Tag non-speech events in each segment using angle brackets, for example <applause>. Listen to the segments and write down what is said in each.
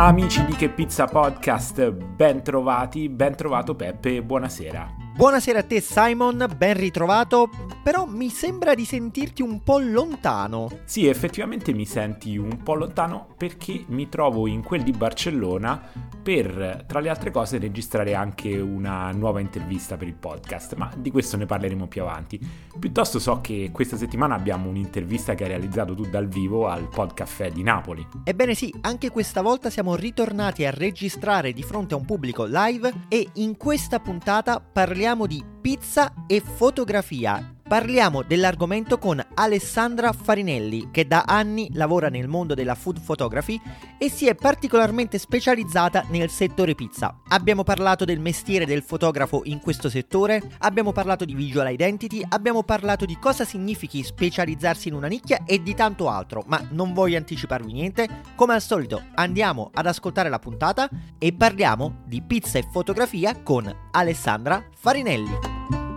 Amici di Che Pizza Podcast, ben trovati, ben trovato Peppe, buonasera. Buonasera a te Simon, ben ritrovato, però mi sembra di sentirti un po' lontano. Sì, effettivamente mi senti un po' lontano perché mi trovo in quel di Barcellona per, tra le altre cose, registrare anche una nuova intervista per il podcast, ma di questo ne parleremo più avanti. Piuttosto so che questa settimana abbiamo un'intervista che hai realizzato tu dal vivo al Podcaffè di Napoli. Ebbene sì, anche questa volta siamo ritornati a registrare di fronte a un pubblico live e in questa puntata parliamo parliamo di pizza e fotografia Parliamo dell'argomento con Alessandra Farinelli, che da anni lavora nel mondo della food photography e si è particolarmente specializzata nel settore pizza. Abbiamo parlato del mestiere del fotografo in questo settore, abbiamo parlato di visual identity, abbiamo parlato di cosa significhi specializzarsi in una nicchia e di tanto altro, ma non voglio anticiparvi niente. Come al solito andiamo ad ascoltare la puntata e parliamo di pizza e fotografia con Alessandra Farinelli.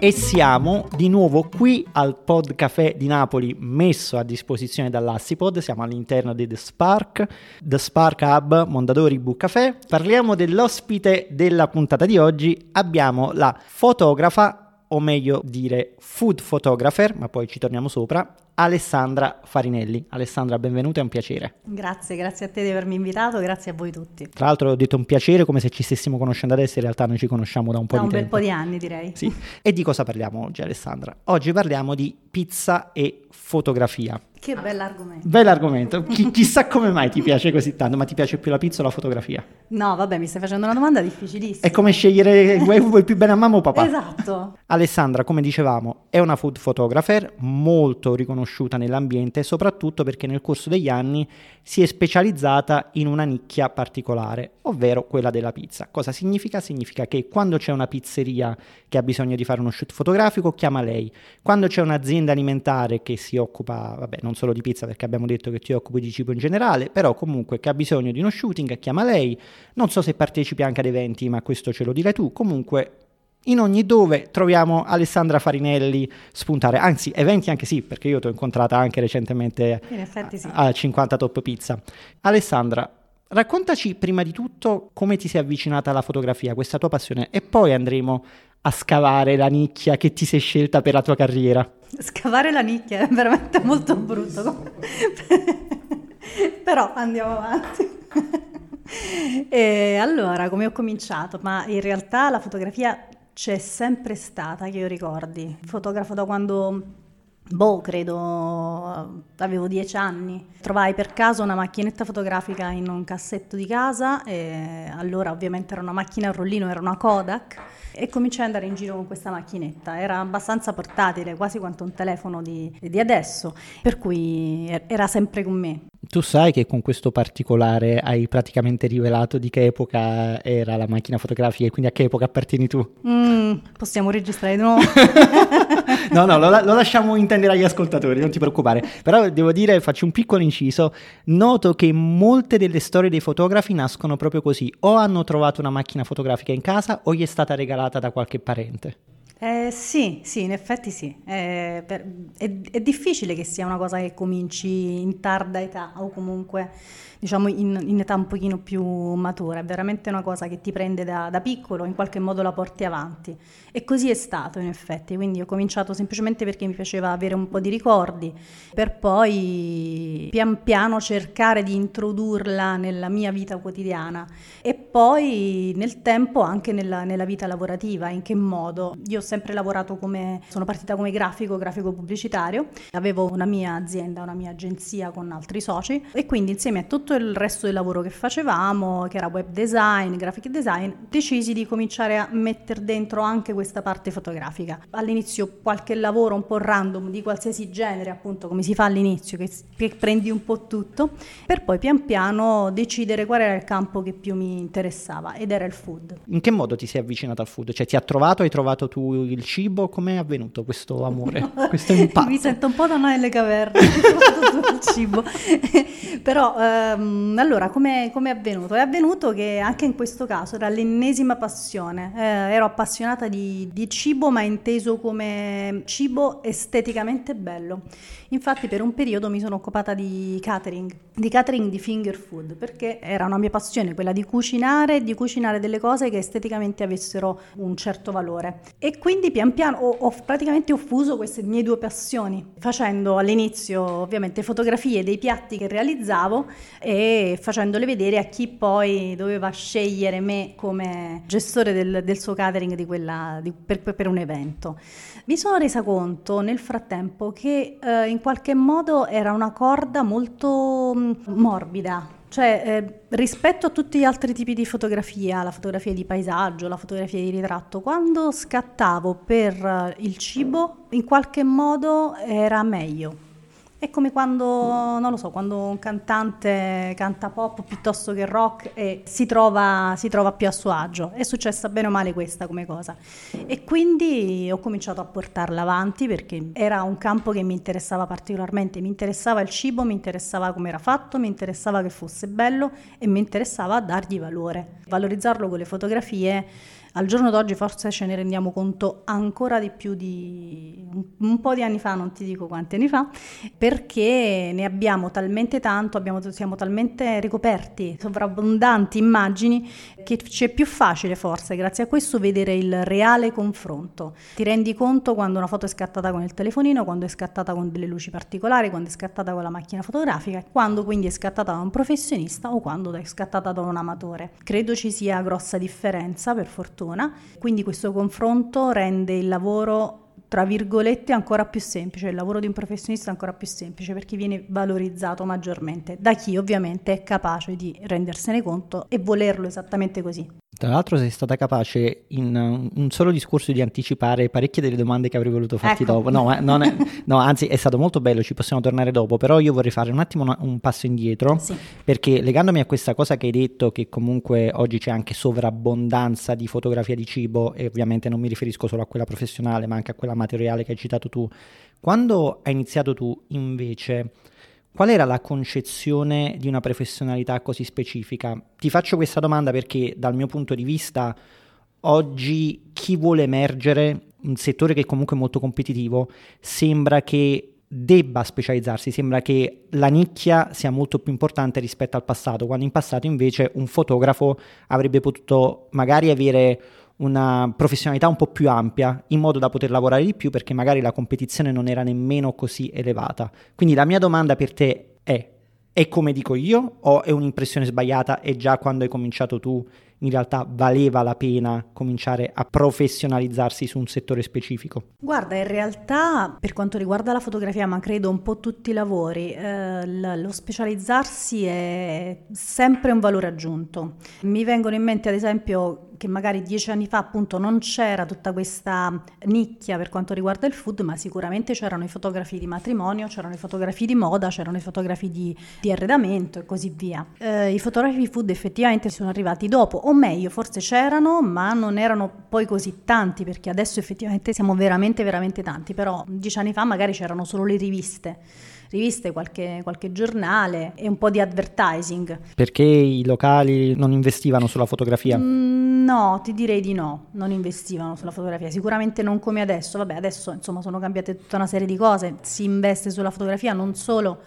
E siamo di nuovo qui al Pod Café di Napoli messo a disposizione dall'Assipod, siamo all'interno di The Spark, The Spark Hub Mondadori Book Café. Parliamo dell'ospite della puntata di oggi, abbiamo la fotografa, o meglio dire food photographer, ma poi ci torniamo sopra, Alessandra Farinelli. Alessandra, benvenuta, è un piacere. Grazie, grazie a te di avermi invitato, grazie a voi tutti. Tra l'altro ho detto un piacere come se ci stessimo conoscendo adesso, in realtà noi ci conosciamo da un po' da di tempo. Da un bel po' di anni direi. Sì. E di cosa parliamo oggi Alessandra? Oggi parliamo di pizza e fotografia. Che bell'argomento. Bell'argomento. Chi, chissà come mai ti piace così tanto, ma ti piace più la pizza o la fotografia? No, vabbè, mi stai facendo una domanda difficilissima. È come scegliere vuoi, vuoi più bene a mamma o papà? Esatto. Alessandra, come dicevamo, è una food photographer molto riconosciuta nell'ambiente, soprattutto perché nel corso degli anni si è specializzata in una nicchia particolare, ovvero quella della pizza. Cosa significa? Significa che quando c'è una pizzeria che ha bisogno di fare uno shoot fotografico, chiama lei. Quando c'è un'azienda alimentare che si occupa, vabbè, non solo di pizza perché abbiamo detto che ti occupi di cibo in generale, però comunque che ha bisogno di uno shooting, chiama lei. Non so se partecipi anche ad eventi, ma questo ce lo dirai tu. Comunque in ogni dove troviamo Alessandra Farinelli spuntare, anzi eventi anche sì, perché io ti ho incontrata anche recentemente sì. a 50 Top Pizza. Alessandra, raccontaci prima di tutto come ti sei avvicinata alla fotografia, questa tua passione, e poi andremo a scavare la nicchia che ti sei scelta per la tua carriera. Scavare la nicchia è veramente molto brutto. Però andiamo avanti. e allora, come ho cominciato? Ma in realtà la fotografia c'è sempre stata, che io ricordi. Fotografo da quando Boh, credo avevo dieci anni. Trovai per caso una macchinetta fotografica in un cassetto di casa e allora ovviamente era una macchina a rollino, era una Kodak e cominciai ad andare in giro con questa macchinetta. Era abbastanza portatile, quasi quanto un telefono di, di adesso, per cui era sempre con me. Tu sai che con questo particolare hai praticamente rivelato di che epoca era la macchina fotografica e quindi a che epoca appartieni tu? Mm, possiamo registrare di nuovo? <laughs> no, no, lo, lo, lasciamo intendere agli ascoltatori, non ti preoccupare. Però devo dire, faccio un piccolo inciso, noto che molte delle storie dei fotografi nascono proprio così, o hanno trovato una macchina fotografica in casa o gli è stata regalata da qualche parente. Eh, sì, sì, in effetti sì. Eh, per, è, è, difficile che sia una cosa che cominci in tarda età o comunque diciamo in, in, età un pochino più matura, è veramente una cosa che ti prende da, da piccolo, in qualche modo la porti avanti. E così è stato in effetti, quindi ho cominciato semplicemente perché mi piaceva avere un po' di ricordi, per poi pian piano cercare di introdurla nella mia vita quotidiana. E poi nel tempo anche nella, nella vita lavorativa, in che modo? Io ho sempre lavorato come, sono partita come grafico, grafico pubblicitario, avevo una mia azienda, una mia agenzia con altri soci. E quindi insieme a tutto tutto il resto del lavoro che facevamo, che era web design, graphic design, decisi di cominciare a mettere dentro anche questa parte fotografica. All'inizio qualche lavoro un po' random di qualsiasi genere, appunto come si fa all'inizio, che, che prendi un po' tutto, per poi pian piano decidere qual era il campo che più mi interessava ed era il food. In che modo ti sei avvicinata al food? Cioè ti ha trovato, hai trovato tu il cibo, com'è avvenuto questo amore, <laughs> questo impatto? Mi sento un po' donna nelle caverne, <laughs> sul cibo. <laughs> Però, ehm, allora, come è avvenuto? È avvenuto che anche in questo caso era l'ennesima passione. Eh, ero appassionata di, di cibo, ma inteso come cibo esteticamente bello. Infatti per un periodo mi sono occupata di catering, di catering di finger food, perché era una mia passione quella di cucinare di cucinare delle cose che esteticamente avessero un certo valore. E quindi pian piano ho, ho praticamente ho fuso queste mie due passioni, facendo all'inizio ovviamente fotografie dei piatti che realizzavo e facendole vedere a chi poi doveva scegliere me come gestore del, del suo catering di quella, di, per, per un evento. Mi sono resa conto nel frattempo che eh, in qualche modo era una corda molto mm, morbida, cioè eh, rispetto a tutti gli altri tipi di fotografia, la fotografia di paesaggio, la fotografia di ritratto, quando scattavo per eh, il cibo in qualche modo era meglio. È come quando, non lo so, quando un cantante canta pop piuttosto che rock e si trova, si trova più a suo agio. È successa bene o male questa come cosa. E quindi ho cominciato a portarla avanti perché era un campo che mi interessava particolarmente. Mi interessava il cibo, mi interessava come era fatto, mi interessava che fosse bello e mi interessava dargli valore. Valorizzarlo con le fotografie al giorno d'oggi forse ce ne rendiamo conto ancora di più di un po' di anni fa, non ti dico quanti anni fa, perché ne abbiamo talmente tanto, abbiamo, siamo talmente ricoperti, sovrabbondanti immagini, che c'è più facile forse, grazie a questo, vedere il reale confronto. Ti rendi conto quando una foto è scattata con il telefonino, quando è scattata con delle luci particolari, quando è scattata con la macchina fotografica, quando quindi è scattata da un professionista o quando è scattata da un amatore. Credo ci sia grossa differenza, per fortuna persona, quindi questo confronto rende il lavoro tra virgolette ancora più semplice, il lavoro di un professionista ancora più semplice perché viene valorizzato maggiormente da chi ovviamente è capace di rendersene conto e volerlo esattamente così. Tra l'altro sei stata capace in un solo discorso di anticipare parecchie delle domande che avrei voluto farti ecco. dopo. No, è, <laughs> no, anzi è stato molto bello, ci possiamo tornare dopo, però io vorrei fare un attimo una, un passo indietro, sì. perché legandomi a questa cosa che hai detto, che comunque oggi c'è anche sovrabbondanza di fotografia di cibo, e ovviamente non mi riferisco solo a quella professionale, ma anche a quella materiale che hai citato tu, quando hai iniziato tu invece Qual era la concezione di una professionalità così specifica? Ti faccio questa domanda perché dal mio punto di vista oggi chi vuole emergere, un settore che è comunque molto competitivo, sembra che debba specializzarsi, sembra che la nicchia sia molto più importante rispetto al passato, quando in passato invece un fotografo avrebbe potuto magari avere una professionalità un po' più ampia in modo da poter lavorare di più perché magari la competizione non era nemmeno così elevata. Quindi la mia domanda per te è, è come dico io o è un'impressione sbagliata e già quando hai cominciato tu in realtà valeva la pena cominciare a professionalizzarsi su un settore specifico? Guarda, in realtà per quanto riguarda la fotografia, ma credo un po' tutti i lavori, eh, lo specializzarsi è sempre un valore aggiunto. Mi vengono in mente ad esempio che magari dieci anni fa appunto non c'era tutta questa nicchia per quanto riguarda il food, ma sicuramente c'erano i fotografi di matrimonio, c'erano i fotografi di moda, c'erano i fotografi di, di arredamento e così via. Eh, I fotografi food effettivamente sono arrivati dopo, o meglio, forse c'erano, ma non erano poi così tanti, perché adesso effettivamente siamo veramente, veramente tanti, però dieci anni fa magari c'erano solo le riviste riviste, qualche, qualche, giornale e un po' di advertising. Perché i locali non investivano sulla fotografia? Mm, no, ti direi di no, non investivano sulla fotografia, sicuramente non come adesso, vabbè adesso insomma sono cambiate tutta una serie di cose, si investe sulla fotografia non solo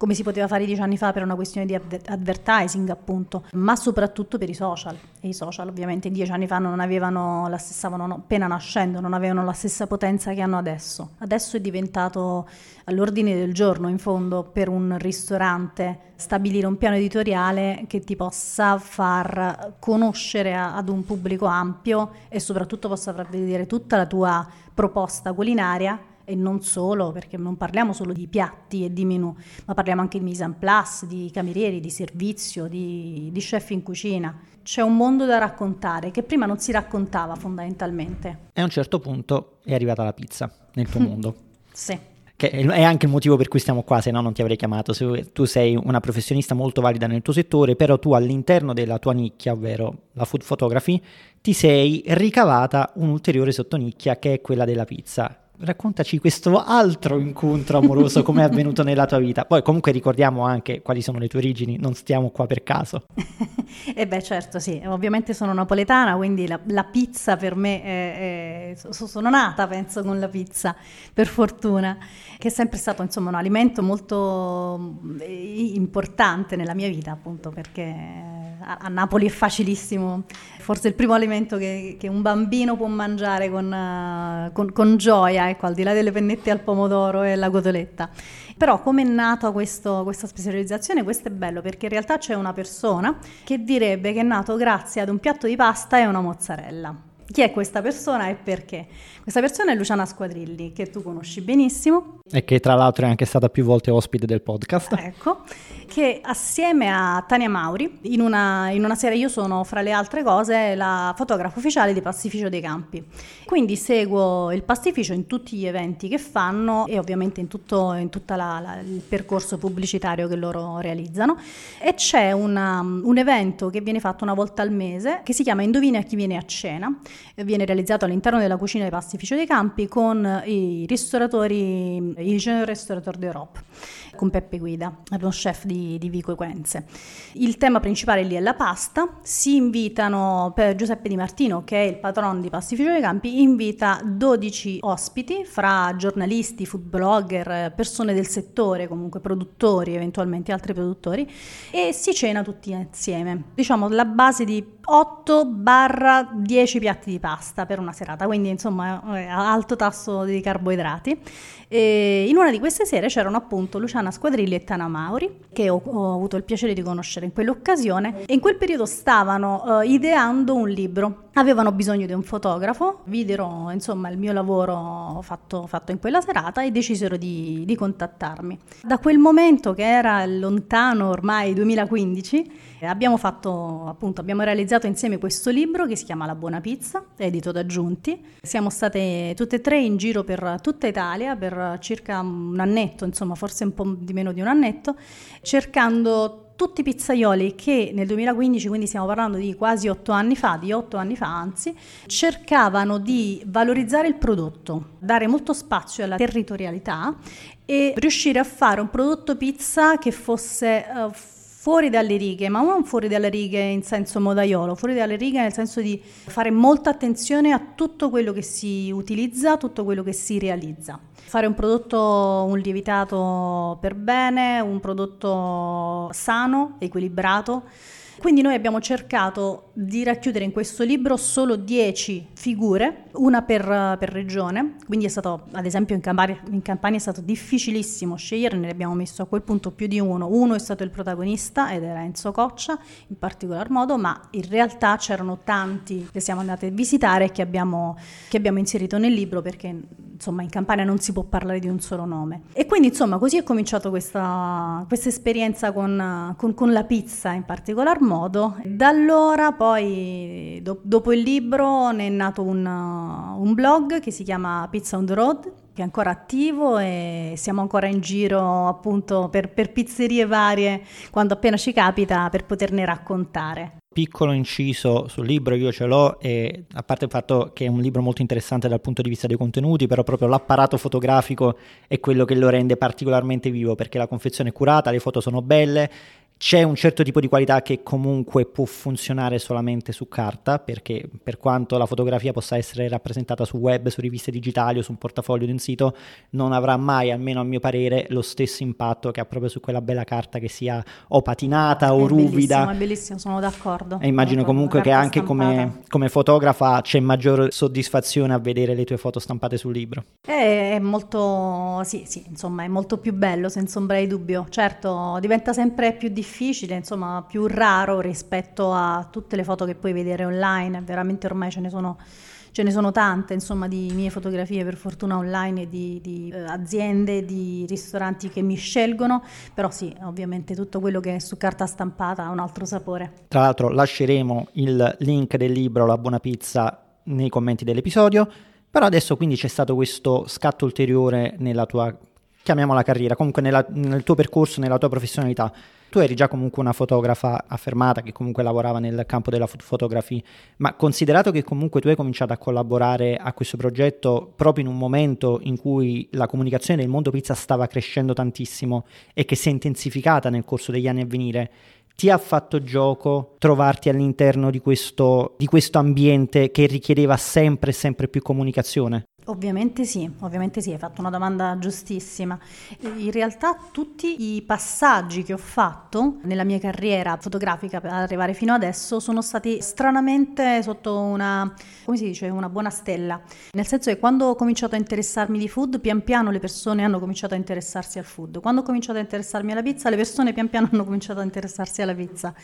come si poteva fare dieci anni fa per una questione di advertising appunto, ma soprattutto per i social. E i social ovviamente dieci anni fa non avevano la stessa, stavano appena nascendo, non avevano la stessa potenza che hanno adesso. Adesso è diventato all'ordine del giorno in fondo per un ristorante stabilire un piano editoriale che ti possa far conoscere ad un pubblico ampio e soprattutto possa far vedere tutta la tua proposta culinaria e non solo, perché non parliamo solo di piatti e di menù, ma parliamo anche di mise en place, di camerieri, di servizio, di, di chef in cucina. C'è un mondo da raccontare che prima non si raccontava fondamentalmente. E a un certo punto è arrivata la pizza nel tuo <laughs> mondo. Sì. che è anche il motivo per cui stiamo qua, se no non ti avrei chiamato. Se tu sei una professionista molto valida nel tuo settore, però tu all'interno della tua nicchia, ovvero la food photography, ti sei ricavata un'ulteriore sottonicchia che è quella della pizza raccontaci questo altro incontro amoroso, come è avvenuto nella tua vita. Poi comunque ricordiamo anche quali sono le tue origini, non stiamo qua per caso. e <laughs> eh beh certo sì, ovviamente sono napoletana, quindi la, la pizza per me, è, è, sono nata penso con la pizza, per fortuna, che è sempre stato insomma un alimento molto eh, importante nella mia vita appunto perché a, Napoli è facilissimo, forse il primo alimento che, che un bambino può mangiare con, uh, con, con gioia, ecco, al di là delle pennette al pomodoro e la cotoletta. Però come è nata questa specializzazione? Questo è bello perché in realtà c'è una persona che direbbe che è nato grazie ad un piatto di pasta e una mozzarella. Chi è questa persona e perché? Questa persona è Luciana Squadrilli, che tu conosci benissimo. E che tra l'altro è anche stata più volte ospite del podcast. Ecco, che assieme a Tania Mauri, in una, in una serie io sono fra le altre cose la fotografa ufficiale di Pastificio dei Campi. Quindi seguo il pastificio in tutti gli eventi che fanno e ovviamente in tutto in tutta la, la, il percorso pubblicitario che loro realizzano. E c'è una, un evento che viene fatto una volta al mese che si chiama Indovina chi viene a cena. Viene realizzato all'interno della cucina dei Pastificio dei Campi con i ristoratori, i Jeune Restaurateur d'Europe con Peppe Guida, uno chef di, di Vico Equenze. Il tema principale lì è la pasta, si invitano, per Giuseppe Di Martino, che è il patron di Pastificio dei Campi, invita 12 ospiti fra giornalisti, food blogger, persone del settore, comunque produttori, eventualmente altri produttori, e si cena tutti insieme. Diciamo la base di 8-10 piatti di pasta per una serata, quindi insomma alto tasso di carboidrati. E in una di queste sere c'erano appunto Luciana Squadrilli e Tana Mauri, che ho, ho, avuto il piacere di conoscere in quell'occasione, e in quel periodo stavano uh, ideando un libro. Avevano bisogno di un fotografo, videro insomma il mio lavoro fatto, fatto in quella serata e decisero di, di contattarmi. Da quel momento, che era lontano ormai 2015, Abbiamo fatto, appunto, abbiamo realizzato insieme questo libro che si chiama La Buona Pizza, edito da Giunti. Siamo state tutte e tre in giro per tutta Italia per circa un annetto, insomma, forse un po' di meno di un annetto, cercando tutti i pizzaioli che nel 2015, quindi stiamo parlando di quasi otto anni fa, di otto anni fa anzi, cercavano di valorizzare il prodotto, dare molto spazio alla territorialità e riuscire a fare un prodotto pizza che fosse uh, fuori dalle righe, ma non fuori dalle righe in senso modaiolo, fuori dalle righe nel senso di fare molta attenzione a tutto quello che si utilizza, tutto quello che si realizza. Fare un prodotto, un lievitato per bene, un prodotto sano, equilibrato quindi noi abbiamo cercato di racchiudere in questo libro solo 10 figure, una per, per regione, quindi è stato, ad esempio in Campania, in Campania, è stato difficilissimo scegliere, ne abbiamo messo a quel punto più di uno. Uno è stato il protagonista ed era Enzo Coccia in particolar modo, ma in realtà c'erano tanti che siamo andati a visitare e che abbiamo, che abbiamo inserito nel libro perché insomma in Campania non si può parlare di un solo nome. E quindi insomma così è cominciata questa, questa esperienza con, con, con la pizza in particolar modo. Da allora poi, do- dopo il libro, ne è nato un, un blog che si chiama Pizza on the Road, che è ancora attivo e siamo ancora in giro appunto per, per pizzerie varie quando appena ci capita per poterne raccontare piccolo inciso sul libro, io ce l'ho e a parte il fatto che è un libro molto interessante dal punto di vista dei contenuti, però proprio l'apparato fotografico è quello che lo rende particolarmente vivo perché la confezione è curata, le foto sono belle, c'è un certo tipo di qualità che comunque può funzionare solamente su carta, perché per quanto la fotografia possa essere rappresentata su web, su riviste digitali o su un portafoglio di un sito, non avrà mai, almeno a mio parere, lo stesso impatto che ha proprio su quella bella carta che sia o patinata o è ruvida. Bellissimo, è bellissimo, sono d'accordo. E immagino d'accordo, comunque che anche come, come, fotografa c'è maggior soddisfazione a vedere le tue foto stampate sul libro. È molto, sì, sì, insomma, è molto più bello, senza ombra di dubbio. Certo, diventa sempre più difficile difficile, insomma più raro rispetto a tutte le foto che puoi vedere online, veramente ormai ce ne sono, ce ne sono tante insomma di mie fotografie per fortuna online di, di eh, aziende, di ristoranti che mi scelgono, però sì, ovviamente tutto quello che è su carta stampata ha un altro sapore. Tra l'altro lasceremo il link del libro La buona pizza nei commenti dell'episodio, però adesso quindi c'è stato questo scatto ulteriore nella tua chiamiamola carriera, comunque nella, nel tuo percorso, nella tua professionalità. Tu eri già comunque una fotografa affermata che comunque lavorava nel campo della fotografia, ma considerato che comunque tu hai cominciato a collaborare a questo progetto proprio in un momento in cui la comunicazione del mondo pizza stava crescendo tantissimo e che si è intensificata nel corso degli anni a venire, ti ha fatto gioco trovarti all'interno di questo, di questo ambiente che richiedeva sempre sempre più comunicazione? Ovviamente sì, ovviamente sì, hai fatto una domanda giustissima. In realtà tutti i passaggi che ho fatto nella mia carriera fotografica per arrivare fino adesso sono stati stranamente sotto una, come si dice, una buona stella. Nel senso che quando ho cominciato a interessarmi di food, pian piano le persone hanno cominciato a interessarsi al food. Quando ho cominciato a interessarmi alla pizza, le persone pian piano <laughs> hanno cominciato a interessarsi alla pizza.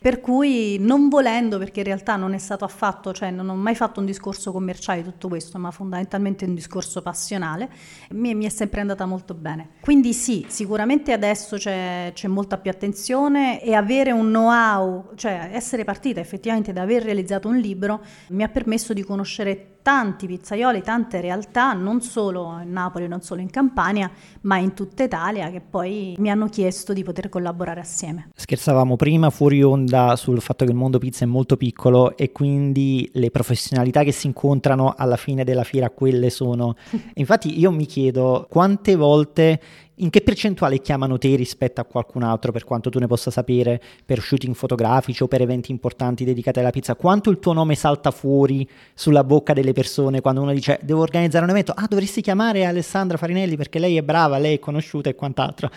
Per cui non volendo, perché in realtà non è stato affatto, cioè non ho mai fatto un discorso commerciale tutto questo, ma fondamentalmente fondamentalmente un discorso passionale, mi, mi è sempre andata molto bene. Quindi sì, sicuramente adesso c'è, c'è molta più attenzione e avere un know-how, cioè essere partita effettivamente da aver realizzato un libro, mi ha permesso di conoscere tanti pizzaioli, tante realtà, non solo a Napoli, non solo in Campania, ma in tutta Italia, che poi mi hanno chiesto di poter collaborare assieme. Scherzavamo prima fuori onda sul fatto che il mondo pizza è molto piccolo e quindi le professionalità che si incontrano alla fine della fiera, quelle sono. <laughs> Infatti io mi chiedo quante volte in che percentuale chiamano te rispetto a qualcun altro, per quanto tu ne possa sapere, per shooting fotografici o per eventi importanti dedicati alla pizza? Quanto il tuo nome salta fuori sulla bocca delle persone quando uno dice devo organizzare un evento? Ah, dovresti chiamare Alessandra Farinelli perché lei è brava, lei è conosciuta e quant'altro.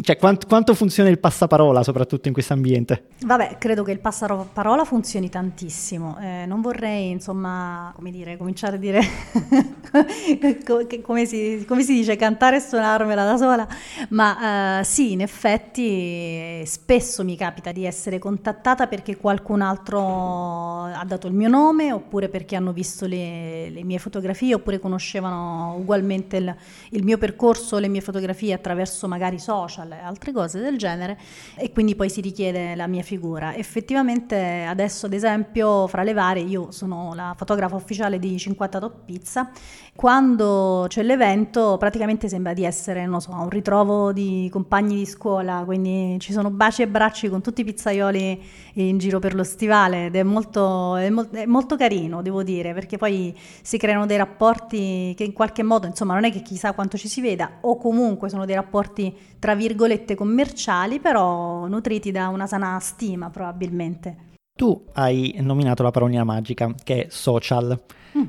Cioè, quant- quanto funziona il passaparola, soprattutto in questo ambiente? Vabbè, credo che il passaparola funzioni tantissimo. Eh, non vorrei, insomma, come dire, cominciare a dire <laughs> come, si, come si dice, cantare e suonarmela da sola ma uh, sì, in effetti spesso mi capita di essere contattata perché qualcun altro ha dato il mio nome, oppure perché hanno visto le, le mie fotografie, oppure conoscevano ugualmente il, il, mio percorso, le mie fotografie attraverso magari social e altre cose del genere, e quindi poi si richiede la mia figura. Effettivamente adesso, ad esempio, fra le varie, io sono la fotografa ufficiale di 50 Top Pizza, quando c'è l'evento praticamente sembra di essere, non so, un ritrovo di compagni di scuola, quindi ci sono baci e bracci con tutti i pizzaioli in giro per lo stivale ed è molto, è, mo- è molto carino, devo dire, perché poi si creano dei rapporti che in qualche modo, insomma, non è che chissà quanto ci si veda, o comunque sono dei rapporti tra virgolette commerciali, però nutriti da una sana stima probabilmente. Tu hai nominato la parolina magica che è social.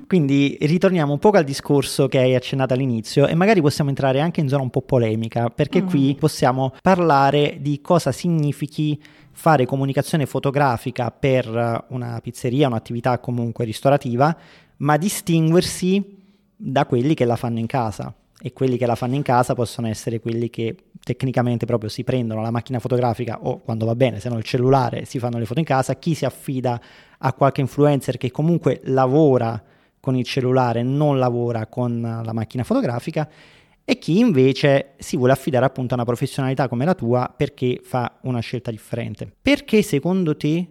Quindi ritorniamo un po' al discorso che hai accennato all'inizio e magari possiamo entrare anche in zona un po' polemica, perché mm. qui possiamo parlare di cosa significhi fare comunicazione fotografica per una pizzeria, un'attività comunque ristorativa, ma distinguersi da quelli che la fanno in casa. E quelli che la fanno in casa possono essere quelli che tecnicamente proprio si prendono la macchina fotografica o quando va bene, se no il cellulare, si fanno le foto in casa, chi si affida a qualche influencer che comunque lavora con il cellulare non lavora con la macchina fotografica e chi invece si vuole affidare appunto a una professionalità come la tua perché fa una scelta differente. Perché secondo te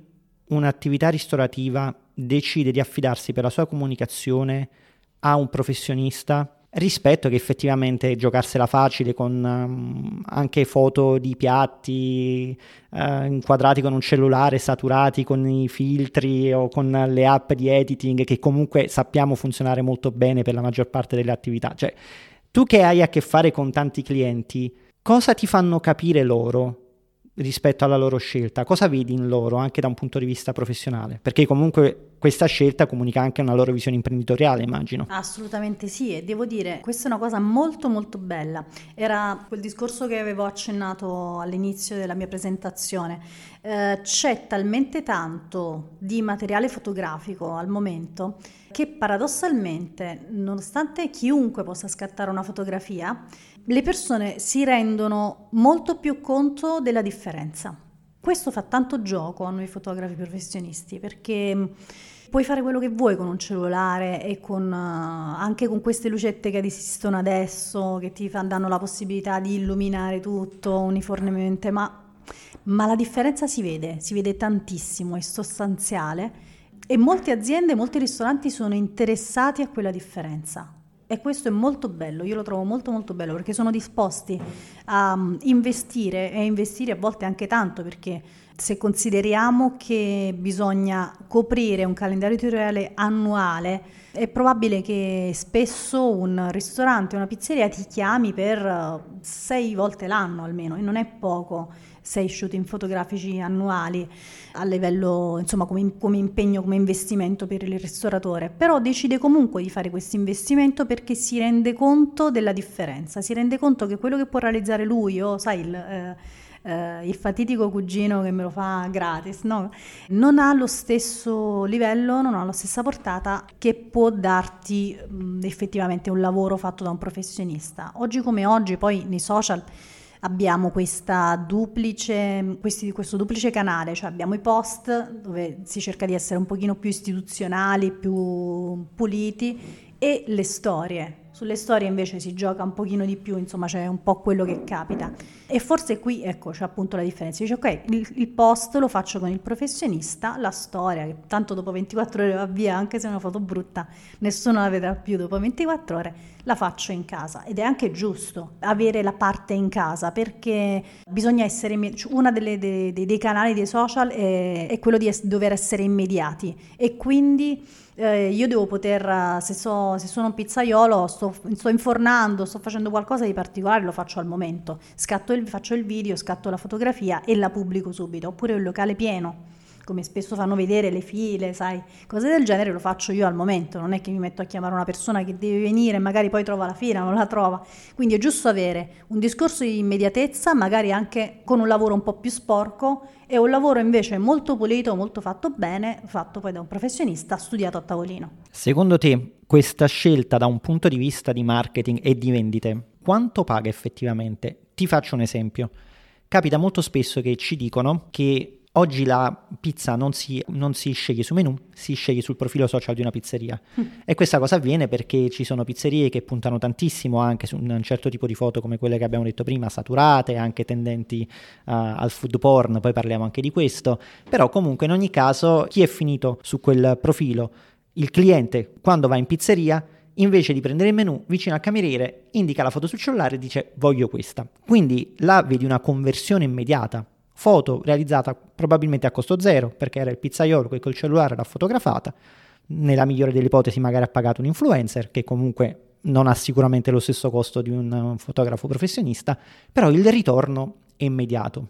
un'attività ristorativa decide di affidarsi per la sua comunicazione a un professionista rispetto che effettivamente giocarsela facile con um, anche foto di piatti uh, inquadrati con un cellulare, saturati con i filtri o con le app di editing che comunque sappiamo funzionare molto bene per la maggior parte delle attività. Cioè, tu che hai a che fare con tanti clienti, cosa ti fanno capire loro rispetto alla loro scelta? Cosa vedi in loro anche da un punto di vista professionale? Perché comunque questa scelta comunica anche una loro visione imprenditoriale, immagino. Assolutamente sì, e devo dire, questa è una cosa molto molto bella. Era quel discorso che avevo accennato all'inizio della mia presentazione. Eh, c'è talmente tanto di materiale fotografico al momento che paradossalmente, nonostante chiunque possa scattare una fotografia, le persone si rendono molto più conto della differenza. Questo fa tanto gioco a noi fotografi professionisti perché puoi fare quello che vuoi con un cellulare e con, uh, anche con queste lucette che esistono adesso che ti danno la possibilità di illuminare tutto uniformemente, ma, ma la differenza si vede, si vede tantissimo, è sostanziale e molte aziende, molti ristoranti sono interessati a quella differenza E questo è molto bello, io lo trovo molto molto bello perché sono disposti a um, investire e investire a volte anche tanto perché se consideriamo che bisogna coprire un calendario editoriale annuale, è probabile che spesso un ristorante, una pizzeria ti chiami per uh, sei volte l'anno almeno, e non è poco sei shooting fotografici annuali a livello, insomma, come, come, impegno, come investimento per il ristoratore, però decide comunque di fare questo investimento perché si rende conto della differenza, si rende conto che quello che può realizzare lui o, sai, il... Eh, Uh, il fatitico cugino che me lo fa gratis, no? non ha lo stesso livello, non ha la stessa portata che può darti mh, effettivamente un lavoro fatto da un professionista. Oggi come oggi, poi nei social abbiamo duplice, questi, questo duplice canale, cioè abbiamo i post dove si cerca di essere un pochino più istituzionali, più puliti e le storie. Sulle storie invece si gioca un pochino di più, insomma c'è un po' quello che capita. E forse qui, ecco, c'è appunto la differenza. Dice, ok, il, il, post lo faccio con il professionista, la storia, che tanto dopo 24 ore va via, anche se è una foto brutta, nessuno la vedrà più dopo 24 ore, la faccio in casa. Ed è anche giusto avere la parte in casa, perché bisogna essere, uno dei, dei, dei, canali dei social è, è quello di es- dover essere immediati. E quindi eh, io devo poter, se, so, se, sono un pizzaiolo, sto, sto, infornando, sto facendo qualcosa di particolare, lo faccio al momento. Scatto il, faccio il video, scatto la fotografia e la pubblico subito. Oppure un locale pieno come spesso fanno vedere le file, sai, cose del genere lo faccio io al momento, non è che mi metto a chiamare una persona che deve venire e magari poi trova la fila, non la trova. Quindi è giusto avere un discorso di immediatezza, magari anche con un lavoro un po' più sporco e un lavoro invece molto pulito, molto fatto bene, fatto poi da un professionista studiato a tavolino. Secondo te questa scelta da un punto di vista di marketing e di vendite, quanto paga effettivamente? Ti faccio un esempio. Capita molto spesso che ci dicono che Oggi la pizza non si, non si, sceglie su menu, si sceglie sul profilo social di una pizzeria. Mm. E questa cosa avviene perché ci sono pizzerie che puntano tantissimo anche su un certo tipo di foto come quelle che abbiamo detto prima, saturate, anche tendenti uh, al food porn, poi parliamo anche di questo. Però comunque in ogni caso chi è finito su quel profilo, il cliente quando va in pizzeria invece di prendere il menu vicino al cameriere, indica la foto sul cellulare e dice voglio questa. Quindi là vedi una conversione immediata foto realizzata probabilmente a costo zero perché era il pizzaiolo che col cellulare l'ha fotografata, nella migliore delle ipotesi magari ha pagato un influencer che comunque non ha sicuramente lo stesso costo di un fotografo professionista, però il ritorno è immediato.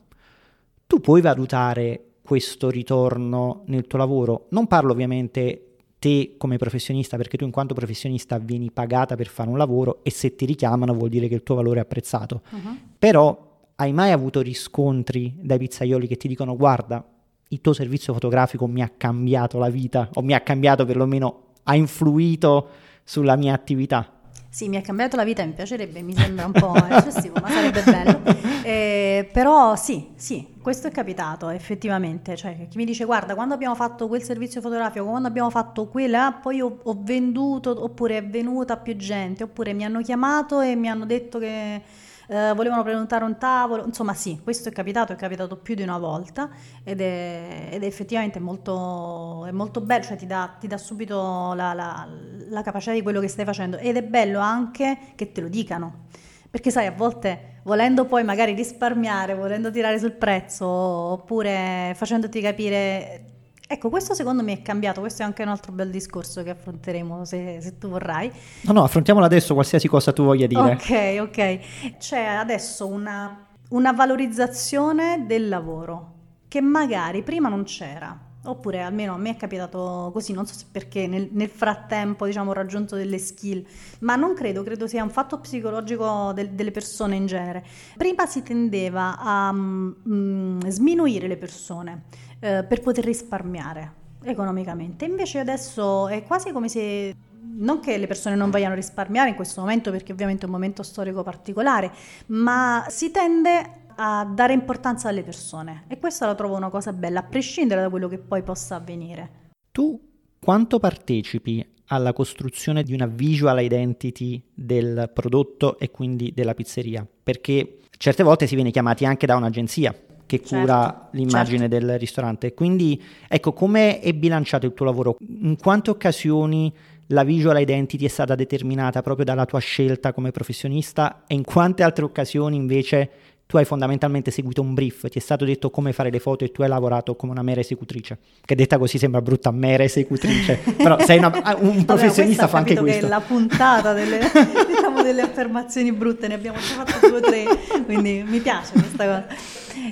Tu puoi valutare questo ritorno nel tuo lavoro, non parlo ovviamente te come professionista, perché tu in quanto professionista vieni pagata per fare un lavoro e se ti richiamano vuol dire che il tuo valore è apprezzato. Uh-huh. Però hai mai avuto riscontri dai pizzaioli che ti dicono guarda, il tuo servizio fotografico mi ha cambiato la vita o mi ha cambiato perlomeno, ha influito sulla mia attività? Sì, mi ha cambiato la vita, mi piacerebbe, mi sembra un po' eccessivo, ma sarebbe bello. <laughs> Eh, però sì, sì, questo è capitato effettivamente. Cioè, chi mi dice guarda, quando abbiamo fatto quel servizio fotografico, quando abbiamo fatto quella, poi ho, ho venduto, oppure è venuta più gente, oppure mi hanno chiamato e mi hanno detto che eh, volevano prenotare un tavolo, insomma sì, questo è capitato, è capitato più di una volta ed è, ed è effettivamente molto, è molto bello, cioè ti dà, ti dà subito la, la, la capacità di quello che stai facendo ed è bello anche che te lo dicano. Perché sai, a volte volendo poi magari risparmiare, volendo tirare sul prezzo, oppure facendoti capire Ecco, questo secondo me è cambiato, questo è anche un altro bel discorso che affronteremo se, se, tu vorrai. No, no, affrontiamolo adesso, qualsiasi cosa tu voglia dire. Ok, ok. C'è adesso una, una valorizzazione del lavoro che magari prima non c'era. Oppure almeno a me è capitato così, non so se perché nel, nel frattempo diciamo, ho raggiunto delle skill, ma non credo, credo sia un fatto psicologico del, delle persone in genere. Prima si tendeva a mm, sminuire le persone eh, per poter risparmiare economicamente. Invece adesso è quasi come se non che le persone non vogliano risparmiare in questo momento, perché ovviamente è un momento storico particolare, ma si tende a dare importanza alle persone e questa la trovo una cosa bella, a prescindere da quello che poi possa avvenire. Tu quanto partecipi alla costruzione di una visual identity del prodotto e quindi della pizzeria? Perché certe volte si viene chiamati anche da un'agenzia che cura certo, l'immagine certo. del ristorante. Quindi, ecco, come è bilanciato il tuo lavoro? In quante occasioni la visual identity è stata determinata proprio dalla tua scelta come professionista e in quante altre occasioni invece tu hai fondamentalmente seguito un brief, ti è stato detto come fare le foto e tu hai lavorato come una mera esecutrice, che detta così sembra brutta, mera esecutrice, <laughs> però sei una, ah, un professionista fa anche questo. Che è la puntata delle, <laughs> diciamo, delle affermazioni brutte, ne abbiamo già fatto due o tre, quindi mi piace questa cosa.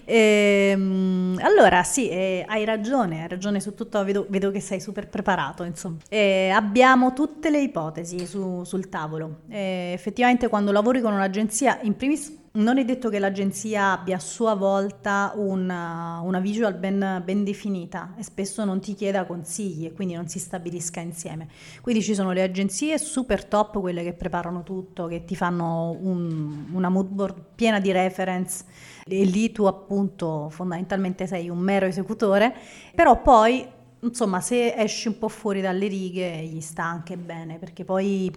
Ehm, allora sì, eh, hai ragione, hai ragione su tutto, vedo, vedo che sei super preparato, insomma. E abbiamo tutte le ipotesi su, sul tavolo. E effettivamente quando lavori con un'agenzia, in primis non è detto che l'agenzia abbia a sua volta una, una visual ben, ben, definita e spesso non ti chieda consigli e quindi non si stabilisca insieme. Quindi ci sono le agenzie super top, quelle che preparano tutto, che ti fanno un, una mood board piena di reference e lì tu appunto fondamentalmente sei un mero esecutore, però poi insomma se esci un po' fuori dalle righe gli sta anche bene perché poi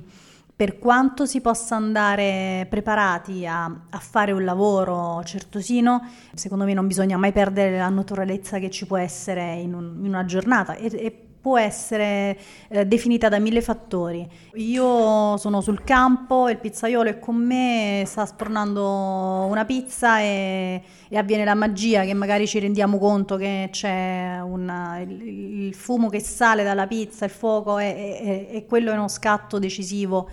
per quanto si possa andare preparati a, a, fare un lavoro certosino, secondo me non bisogna mai perdere la naturalezza che ci può essere in, un, in una giornata. E, e può essere eh, definita da mille fattori. Io sono sul campo, il pizzaiolo è con me, sta spornando una pizza e, e avviene la magia che magari ci rendiamo conto che c'è una, il, il, fumo che sale dalla pizza, il fuoco e, e quello è uno scatto decisivo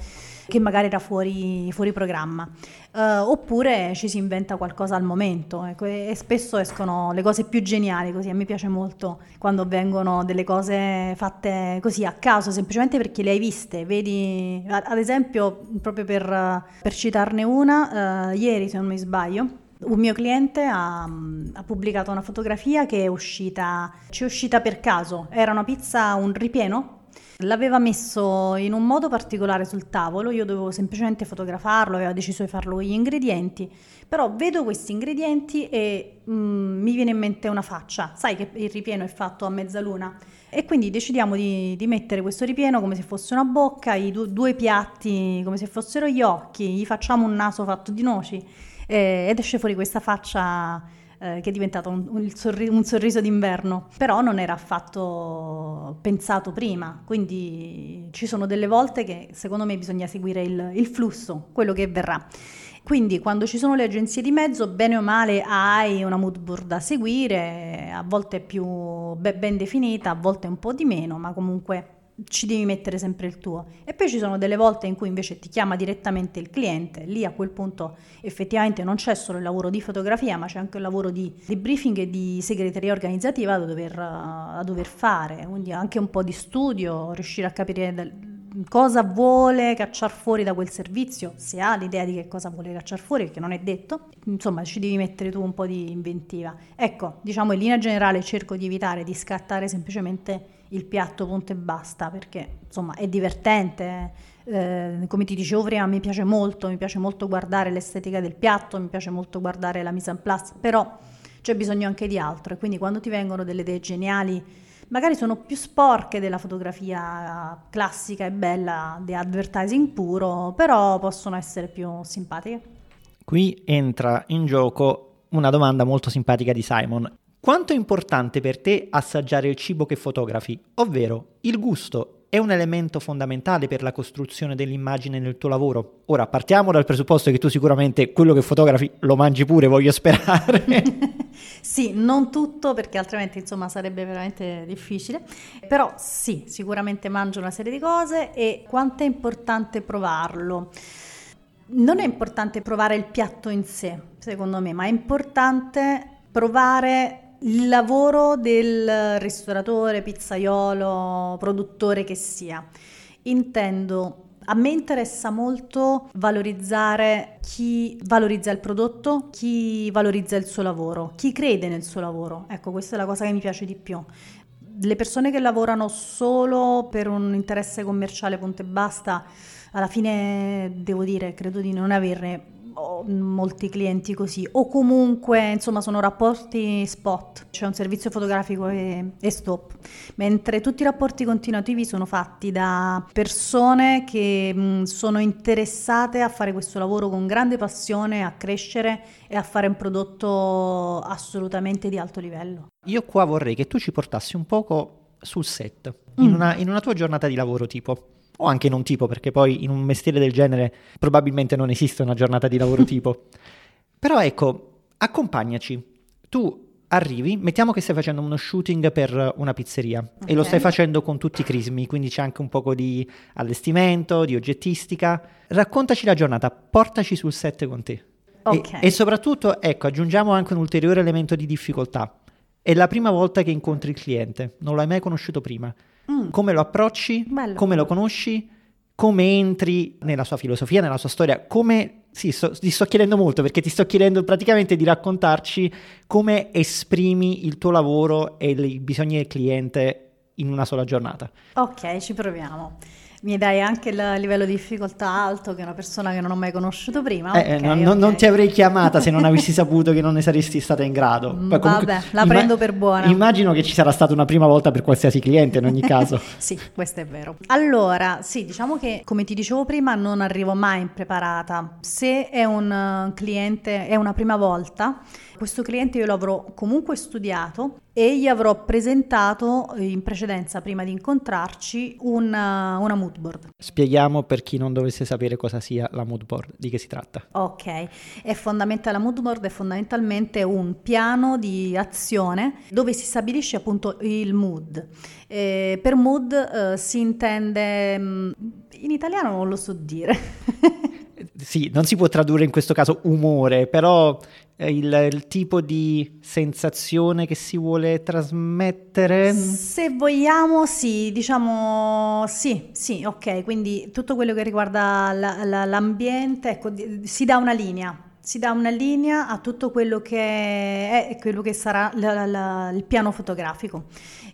che magari era fuori, fuori programma. Uh, oppure ci si inventa qualcosa al momento ecco, e, e, spesso escono le cose più geniali così a me piace molto quando vengono delle cose fatte così a caso semplicemente perché le hai viste vedi ad esempio proprio per, per citarne una uh, ieri se non mi sbaglio un mio cliente ha, ha, pubblicato una fotografia che è uscita, ci è uscita per caso, era una pizza, un ripieno L'aveva messo in un modo particolare sul tavolo, io dovevo semplicemente fotografarlo, aveva deciso di farlo gli ingredienti, però vedo questi ingredienti e mm, mi viene in mente una faccia, sai che il ripieno è fatto a mezzaluna e quindi decidiamo di, di mettere questo ripieno come se fosse una bocca, i du- due piatti come se fossero gli occhi, gli facciamo un naso fatto di noci eh, ed esce fuori questa faccia eh, che è diventato un, un, sorri- un, sorriso d'inverno, però non era affatto pensato prima, quindi ci sono delle volte che secondo me bisogna seguire il, il flusso, quello che verrà. Quindi quando ci sono le agenzie di mezzo, bene o male hai una mood board da seguire, a volte è più ben definita, a volte un po' di meno, ma comunque ci devi mettere sempre il tuo. E poi ci sono delle volte in cui invece ti chiama direttamente il cliente, lì a quel punto effettivamente non c'è solo il lavoro di fotografia, ma c'è anche il lavoro di, di briefing e di segreteria organizzativa da dover, da dover, fare, quindi anche un po' di studio, riuscire a capire del, cosa vuole cacciare fuori da quel servizio, se ha l'idea di che cosa vuole cacciare fuori, perché non è detto, insomma ci devi mettere tu un po' di inventiva. Ecco, diciamo in linea generale cerco di evitare di scattare semplicemente il piatto punto e basta perché insomma è divertente eh, come ti dicevo prima mi piace molto mi piace molto guardare l'estetica del piatto mi piace molto guardare la mise en place però c'è bisogno anche di altro e quindi quando ti vengono delle idee geniali magari sono più sporche della fotografia classica e bella di advertising puro però possono essere più simpatiche. Qui entra in gioco una domanda molto simpatica di Simon quanto è importante per te assaggiare il cibo che fotografi? Ovvero, il gusto è un elemento fondamentale per la costruzione dell'immagine nel tuo lavoro? Ora, partiamo dal presupposto che tu sicuramente quello che fotografi lo mangi pure, voglio sperare. <laughs> sì, non tutto perché altrimenti insomma sarebbe veramente difficile, però sì, sicuramente mangio una serie di cose e quanto è importante provarlo. Non è importante provare il piatto in sé, secondo me, ma è importante provare il lavoro del ristoratore, pizzaiolo, produttore che sia. Intendo a me interessa molto valorizzare chi valorizza il prodotto, chi valorizza il suo lavoro, chi crede nel suo lavoro. Ecco, questa è la cosa che mi piace di più. Le persone che lavorano solo per un interesse commerciale, punto e basta, alla fine devo dire, credo di non averne ho molti clienti così o comunque insomma sono rapporti spot, c'è un servizio fotografico e, e, stop, mentre tutti i rapporti continuativi sono fatti da persone che mh, sono interessate a fare questo lavoro con grande passione, a crescere e a fare un prodotto assolutamente di alto livello. Io qua vorrei che tu ci portassi un poco sul set, in, mm. una, in una tua giornata di lavoro tipo o anche non tipo, perché poi in un mestiere del genere probabilmente non esiste una giornata di lavoro <laughs> tipo. Però ecco, accompagnaci. Tu arrivi, mettiamo che stai facendo uno shooting per una pizzeria okay. e lo stai facendo con tutti i crismi, quindi c'è anche un po' di allestimento, di oggettistica. Raccontaci la giornata, portaci sul set con te. Okay. E, e soprattutto, ecco, aggiungiamo anche un ulteriore elemento di difficoltà. È la prima volta che incontri il cliente, non l'hai mai conosciuto prima. Mm. Come lo approcci? Bello. Come lo conosci? Come entri nella sua filosofia, nella sua storia? Come sì, so, ti sto chiedendo molto perché ti sto chiedendo praticamente di raccontarci come esprimi il tuo lavoro e i bisogni del cliente in una sola giornata. Ok, ci proviamo. Mi dai anche il livello di difficoltà alto, che è una persona che non ho mai conosciuto prima. Eh, okay, non, okay. non, ti avrei chiamata se non <laughs> avessi saputo che non ne saresti stata in grado. Mm, Poi, comunque, Vabbè, la prendo imm- per buona. Immagino che ci sarà stata una prima volta per qualsiasi cliente in ogni <laughs> caso. sì, questo è vero. Allora, sì, diciamo che come ti dicevo prima non arrivo mai impreparata. Se è un cliente, è una prima volta, questo cliente io l'avrò comunque studiato e gli avrò presentato in precedenza, prima di incontrarci, una, una mood board. Spieghiamo per chi non dovesse sapere cosa sia la mood board, di che si tratta. Ok, è fondamentale, la mood board è fondamentalmente un piano di azione dove si stabilisce appunto il mood. Eh, per mood eh, si intende, mm, in italiano non lo so dire. <laughs> sì, non si può tradurre in questo caso umore, però il, il, tipo di sensazione che si vuole trasmettere? Se vogliamo, sì, diciamo sì, sì, ok, quindi tutto quello che riguarda la, la, l'ambiente, ecco, si dà una linea, si dà una linea a tutto quello che è quello che sarà la, il piano fotografico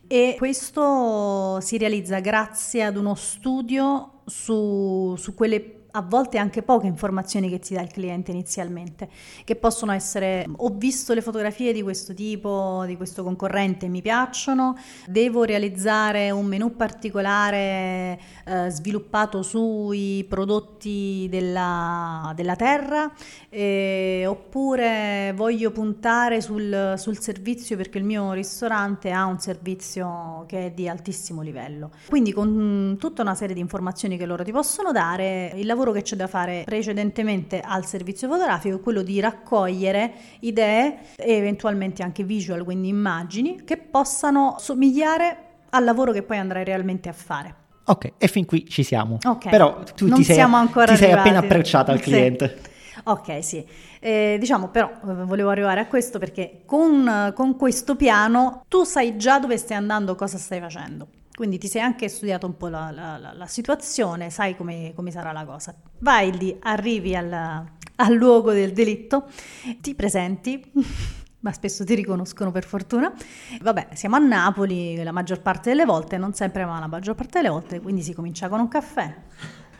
e questo si realizza grazie ad uno studio su, su quelle a volte anche poche informazioni che ti dà il cliente inizialmente, che possono essere ho visto le fotografie di questo tipo, di questo concorrente, mi piacciono, devo realizzare un menu particolare eh, sviluppato sui prodotti della, della terra, eh, oppure voglio puntare sul, sul servizio perché il mio ristorante ha un servizio che è di altissimo livello. Quindi con tutta una serie di informazioni che loro ti possono dare, il lavoro lavoro che c'è da fare precedentemente al servizio fotografico è quello di raccogliere idee e eventualmente anche visual, quindi immagini, che possano somigliare al lavoro che poi andrai realmente a fare. Ok, e fin qui ci siamo. Okay. Però tu non ti, sei, ti sei, appena approcciata al cliente. Sì. Ok, sì. Eh, diciamo però, volevo arrivare a questo perché con, con questo piano tu sai già dove stai andando, cosa stai facendo. Quindi ti sei anche studiato un po' la, la, la, situazione, sai come, come, sarà la cosa. Vai lì, arrivi al, al luogo del delitto, ti presenti. <laughs> ma spesso ti riconoscono per fortuna. Vabbè, siamo a Napoli la maggior parte delle volte, non sempre, ma la maggior parte delle volte, quindi si comincia con un caffè.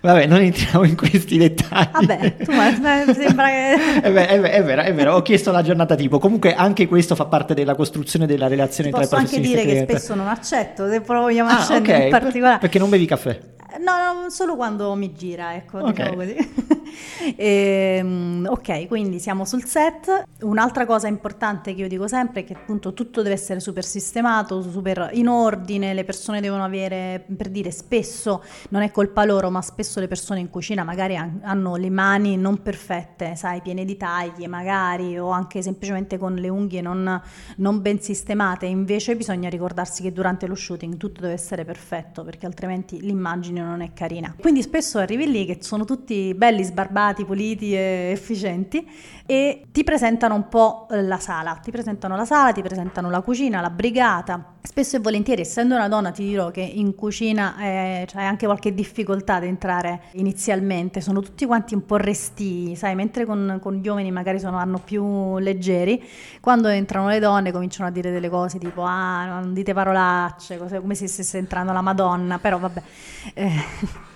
Vabbè, non entriamo in questi dettagli. Vabbè, tu sembra che... <laughs> è, vero, è, vero, è, vero, ho chiesto la giornata tipo. Comunque anche questo fa parte della costruzione della relazione Ti tra i professionisti Posso anche dire che spesso non accetto, se proviamo a ah, okay. in particolare. Perché non bevi caffè? No, no, solo quando mi gira, ecco, okay. diciamo così. E, ehm, ok, quindi siamo sul set. Un'altra cosa importante che io dico sempre è che appunto tutto deve essere super sistemato, super in ordine, le persone devono avere, per dire, spesso, non è colpa loro, ma spesso le persone in cucina magari hanno le mani non perfette, sai, piene di tagli magari, o anche semplicemente con le unghie non, non ben sistemate. Invece bisogna ricordarsi che durante lo shooting tutto deve essere perfetto, perché altrimenti l'immagine non è carina. Quindi spesso arrivi lì che sono tutti belli sbarbati, puliti e efficienti e ti presentano un po' la sala, ti presentano la sala, ti presentano la cucina, la brigata. Spesso e volentieri, essendo una donna, ti dirò che in cucina eh, c'è anche qualche difficoltà ad entrare inizialmente, sono tutti quanti un po' restii, sai, mentre con, con gli uomini magari sono hanno più leggeri, quando entrano le donne cominciano a dire delle cose tipo ah, non dite parolacce, cose, come se stesse entrando la Madonna, però vabbè. Eh,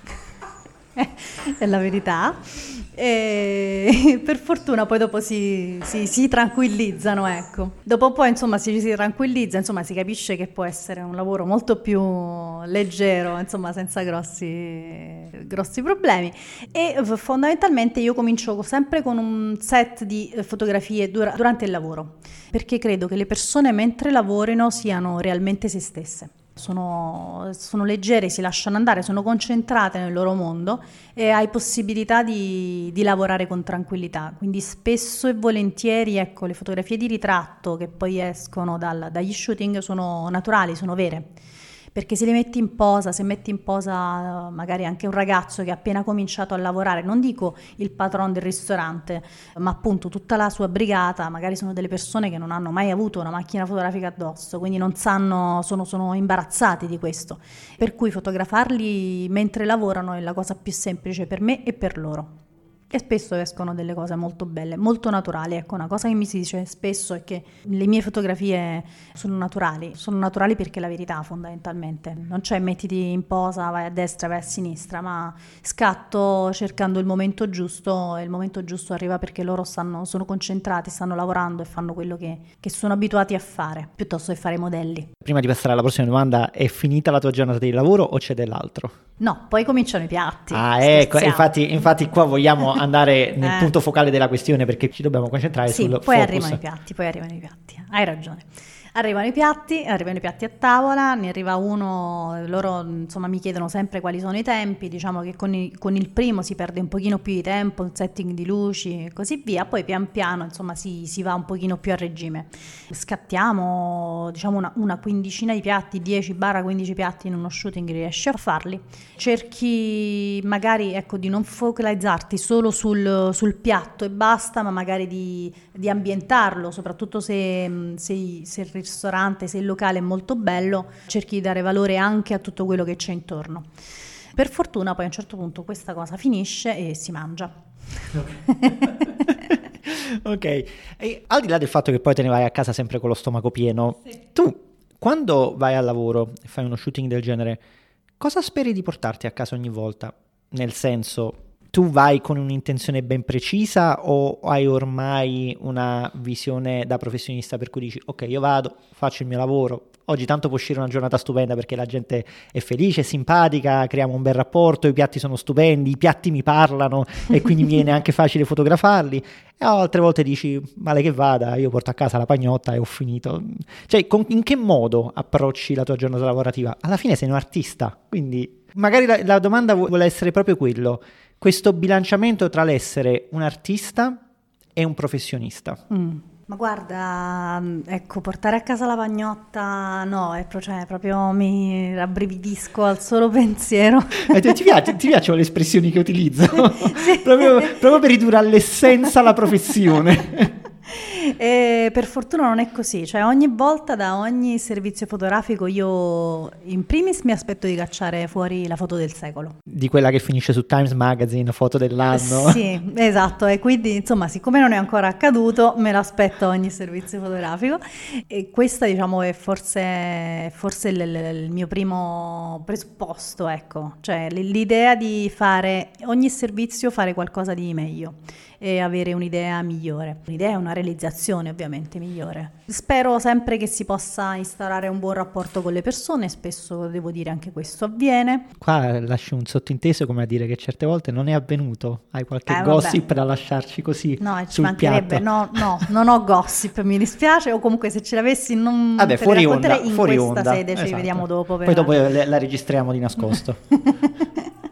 <laughs> è la verità. E <laughs> per fortuna poi dopo si, si, si, tranquillizzano, ecco. Dopo poi insomma si, si tranquillizza, insomma si capisce che può essere un lavoro molto più leggero, insomma senza grossi, grossi problemi. E fondamentalmente io comincio sempre con un set di fotografie dura, durante il lavoro, perché credo che le persone mentre lavorino siano realmente se stesse sono, sono, leggere, si lasciano andare, sono concentrate nel loro mondo e hai possibilità di, di, lavorare con tranquillità. Quindi spesso e volentieri ecco, le fotografie di ritratto che poi escono dal, dagli shooting sono naturali, sono vere perché se li metti in posa, se metti in posa magari anche un ragazzo che ha appena cominciato a lavorare, non dico il patron del ristorante, ma appunto tutta la sua brigata, magari sono delle persone che non hanno mai avuto una macchina fotografica addosso, quindi non sanno, sono, sono imbarazzati di questo. Per cui fotografarli mentre lavorano è la cosa più semplice per me e per loro e spesso escono delle cose molto belle, molto naturali. Ecco, una cosa che mi si dice spesso è che le mie fotografie sono naturali, sono naturali perché è la verità fondamentalmente. Non c'è mettiti in posa, vai a destra, vai a sinistra, ma scatto cercando il momento giusto e il momento giusto arriva perché loro stanno, sono concentrati, stanno lavorando e fanno quello che, che sono abituati a fare, piuttosto che fare modelli. Prima di passare alla prossima domanda, è finita la tua giornata di lavoro o c'è dell'altro? No, poi cominciano i piatti. Ah, ecco, infatti, infatti qua vogliamo <laughs> andare nel eh. punto focale della questione perché ci dobbiamo concentrare sì, sul poi focus. arrivano i piatti, poi arrivano i piatti. Hai ragione. Arrivano i piatti, arrivano i piatti a tavola, ne arriva uno, loro insomma mi chiedono sempre quali sono i tempi, diciamo che con, i, con il primo si perde un pochino più di tempo, il setting di luci e così via, poi pian piano insomma si, si va un pochino più a regime. Scattiamo diciamo una, una quindicina di piatti, 10-15 piatti in uno shooting riesci a farli. Cerchi magari ecco di non focalizzarti solo sul, sul piatto e basta, ma magari di, di ambientarlo, soprattutto se, se, se il ristorante, se il locale è molto bello, cerchi di dare valore anche a tutto quello che c'è intorno. Per fortuna poi a un certo punto questa cosa finisce e si mangia. <laughs> ok, e al di là del fatto che poi te ne vai a casa sempre con lo stomaco pieno, sì. tu quando vai al lavoro e fai uno shooting del genere, cosa speri di portarti a casa ogni volta? Nel senso, tu vai con un'intenzione ben precisa o hai ormai una visione da professionista per cui dici ok io vado, faccio il mio lavoro, oggi tanto può uscire una giornata stupenda perché la gente è felice, è simpatica, creiamo un bel rapporto, i piatti sono stupendi, i piatti mi parlano e quindi mi viene anche facile fotografarli e altre volte dici male che vada, io porto a casa la pagnotta e ho finito. Cioè con, in che modo approcci la tua giornata lavorativa? Alla fine sei un artista, quindi magari la, la domanda vuole essere proprio quello questo bilanciamento tra l'essere un artista e un professionista. Mm. Ma guarda, ecco, portare a casa la pagnotta no, è cioè, proprio mi rabbrividisco al solo pensiero. Eh, ti, piace, ti, piacciono le espressioni che utilizzo? <laughs> sì. <laughs> proprio, proprio per ridurre all'essenza la professione. E per fortuna non è così, cioè ogni volta da ogni servizio fotografico io in primis mi aspetto di cacciare fuori la foto del secolo. Di quella che finisce su Times Magazine, foto dell'anno. Sì, esatto, e quindi insomma siccome non è ancora accaduto me l'aspetto a ogni servizio fotografico e questa diciamo è forse, forse il, il mio primo presupposto, ecco, cioè l'idea di fare ogni servizio fare qualcosa di meglio e avere un'idea migliore. Un'idea è una realizzazione ovviamente migliore. Spero sempre che si possa instaurare un buon rapporto con le persone, spesso devo dire anche questo avviene. Qua lascio un sottinteso come a dire che certe volte non è avvenuto. Hai qualche eh, gossip da lasciarci così? No, ci mancherebbe. No, no, non ho gossip, mi dispiace o comunque se ce l'avessi non Vabbè, fuori onda, in fuori questa onda. sede, esatto. ci vediamo dopo. Poi dopo la registriamo di nascosto. <laughs>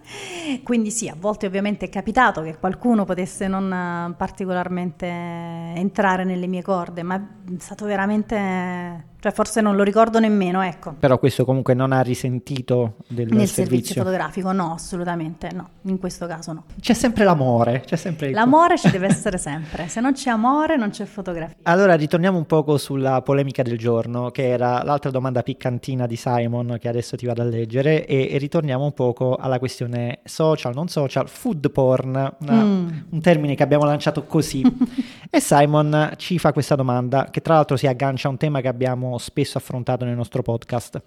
Quindi sì, a volte ovviamente è capitato che qualcuno potesse non eh, particolarmente entrare nelle mie corde, ma è stato veramente cioè forse non lo ricordo nemmeno, ecco. Però questo comunque non ha risentito del Nel servizio. servizio fotografico, no, assolutamente no, in questo caso no. C'è sempre l'amore, c'è sempre il... L'amore ci deve essere sempre, se non c'è amore non c'è fotografia. Allora ritorniamo un poco sulla polemica del giorno, che era l'altra domanda piccantina di Simon che adesso ti vado a leggere e, e ritorniamo un poco alla questione social, non social, food porn, una, mm. un termine che abbiamo lanciato così. <laughs> e Simon ci fa questa domanda che tra l'altro si aggancia a un tema che abbiamo spesso affrontato nel nostro podcast.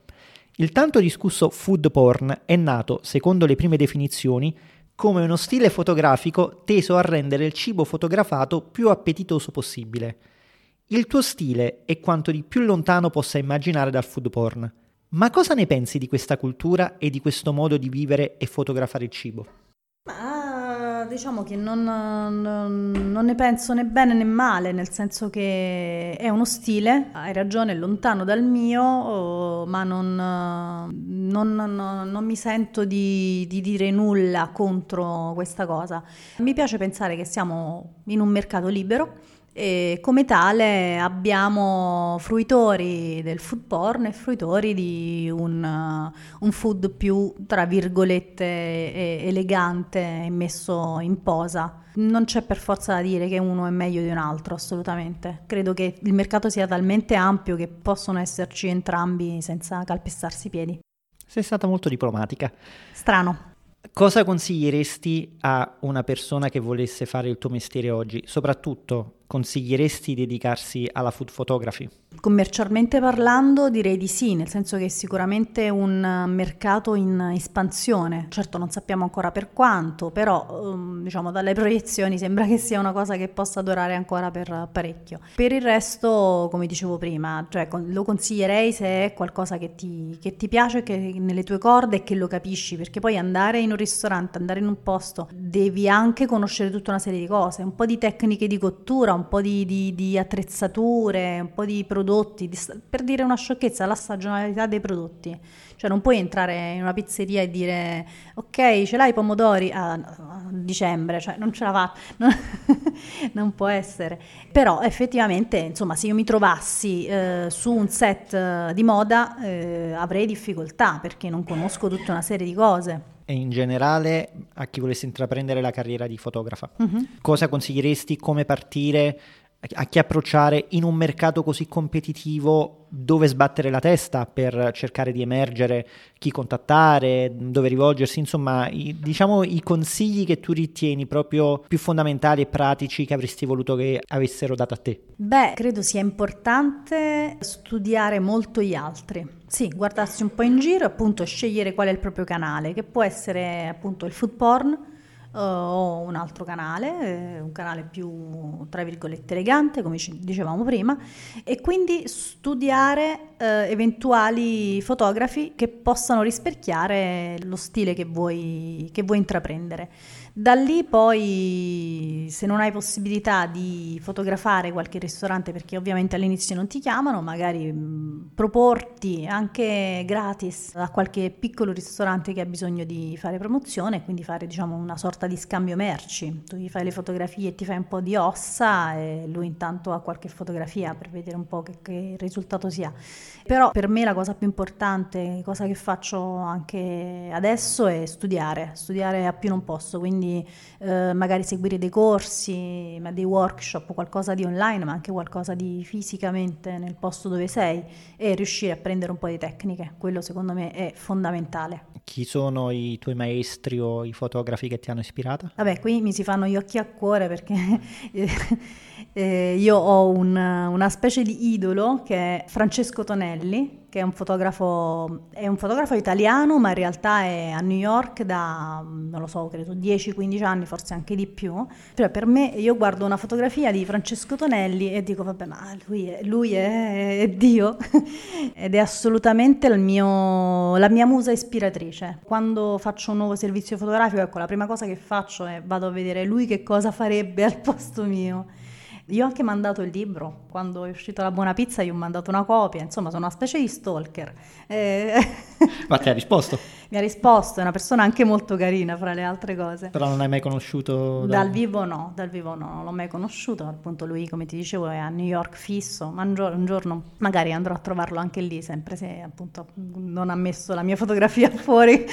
Il tanto discusso food porn è nato, secondo le prime definizioni, come uno stile fotografico teso a rendere il cibo fotografato più appetitoso possibile. Il tuo stile è quanto di più lontano possa immaginare dal food porn. Ma cosa ne pensi di questa cultura e di questo modo di vivere e fotografare il cibo? Ma diciamo che non, non, non, ne penso né bene né male, nel senso che è uno stile, hai ragione, è lontano dal mio, oh, ma non, non mi sento di, di, dire nulla contro questa cosa. Mi piace pensare che siamo in un mercato libero e come tale abbiamo fruitori del food porn e fruitori di un, un food più, tra virgolette, elegante e messo in posa. Non c'è per forza da dire che uno è meglio di un altro, assolutamente. Credo che il mercato sia talmente ampio che possono esserci entrambi senza calpestarsi i piedi. Sei stata molto diplomatica. Strano. Cosa consiglieresti a una persona che volesse fare il tuo mestiere oggi? Soprattutto consiglieresti di dedicarsi alla food photography? Commercialmente parlando direi di sì, nel senso che è sicuramente un mercato in espansione, certo non sappiamo ancora per quanto, però um, diciamo dalle proiezioni sembra che sia una cosa che possa durare ancora per parecchio. Per il resto, come dicevo prima, cioè, lo consiglierei se è qualcosa che ti, che ti piace, che è nelle tue corde e che lo capisci, perché poi andare in un ristorante, andare in un posto, devi anche conoscere tutta una serie di cose, un po' di tecniche di cottura, un po' di, di, di attrezzature, un po' di prodotti, di, per dire una sciocchezza, la stagionalità dei prodotti. Cioè non puoi entrare in una pizzeria e dire ok, ce l'hai i pomodori a, a dicembre, cioè non ce la fa, <laughs> non, non, può essere. Però effettivamente, insomma, se io mi trovassi eh, su un set eh, di moda eh, avrei difficoltà perché non conosco tutta una serie di cose e in generale a chi volesse intraprendere la carriera di fotografa. Uh-huh. Cosa consiglieresti? Come partire? A chi approcciare in un mercato così competitivo? Dove sbattere la testa per cercare di emergere? Chi contattare? Dove rivolgersi? Insomma, i, diciamo i consigli che tu ritieni proprio più fondamentali e pratici che avresti voluto che avessero dato a te. Beh, credo sia importante studiare molto gli altri sì, guardarsi un po' in giro appunto scegliere qual è il proprio canale, che può essere appunto il food porn uh, o un altro canale, eh, un canale più tra virgolette elegante, come dicevamo prima, e quindi studiare eh, eventuali fotografi che possano rispecchiare lo stile che vuoi, che vuoi intraprendere. Da lì poi, se non hai possibilità di fotografare qualche ristorante, perché ovviamente all'inizio non ti chiamano, magari mh, proporti anche gratis a qualche piccolo ristorante che ha bisogno di fare promozione, quindi fare diciamo una sorta di scambio merci. Tu gli fai le fotografie e ti fai un po' di ossa e lui intanto ha qualche fotografia per vedere un po' che, che risultato sia. Però per me la cosa più importante, cosa che faccio anche adesso, è studiare, studiare a più non posso, quindi eh, magari seguire dei corsi, dei workshop, qualcosa di online, ma anche qualcosa di fisicamente nel posto dove sei e riuscire a prendere un po' di tecniche. Quello secondo me è fondamentale. Chi sono i tuoi maestri o i fotografi che ti hanno ispirata? Vabbè, qui mi si fanno gli occhi a cuore perché <laughs> eh, io ho un, una specie di idolo che è Francesco Tonelli, che è un fotografo, è un fotografo italiano, ma in realtà è a New York da, non lo so, credo 10-15 anni, forse anche di più. Cioè, per me, io guardo una fotografia di Francesco Tonelli e dico, vabbè, ma lui è, lui è, è Dio. <laughs> Ed è assolutamente mio, la mia musa ispiratrice. Quando faccio un nuovo servizio fotografico, ecco, la prima cosa che faccio è vado a vedere lui che cosa farebbe al posto mio. Io ho anche mandato il libro, quando è uscita la buona pizza io ho mandato una copia, insomma sono una specie di stalker. Eh... Ma ti ha risposto? <laughs> Mi ha risposto, è una persona anche molto carina fra le altre cose. Però non hai mai conosciuto? Dal, dal vivo no, dal vivo no, non l'ho mai conosciuto, appunto lui come ti dicevo è a New York fisso, ma un giorno, un giorno magari andrò a trovarlo anche lì, sempre se appunto non ha messo la mia fotografia <laughs> fuori.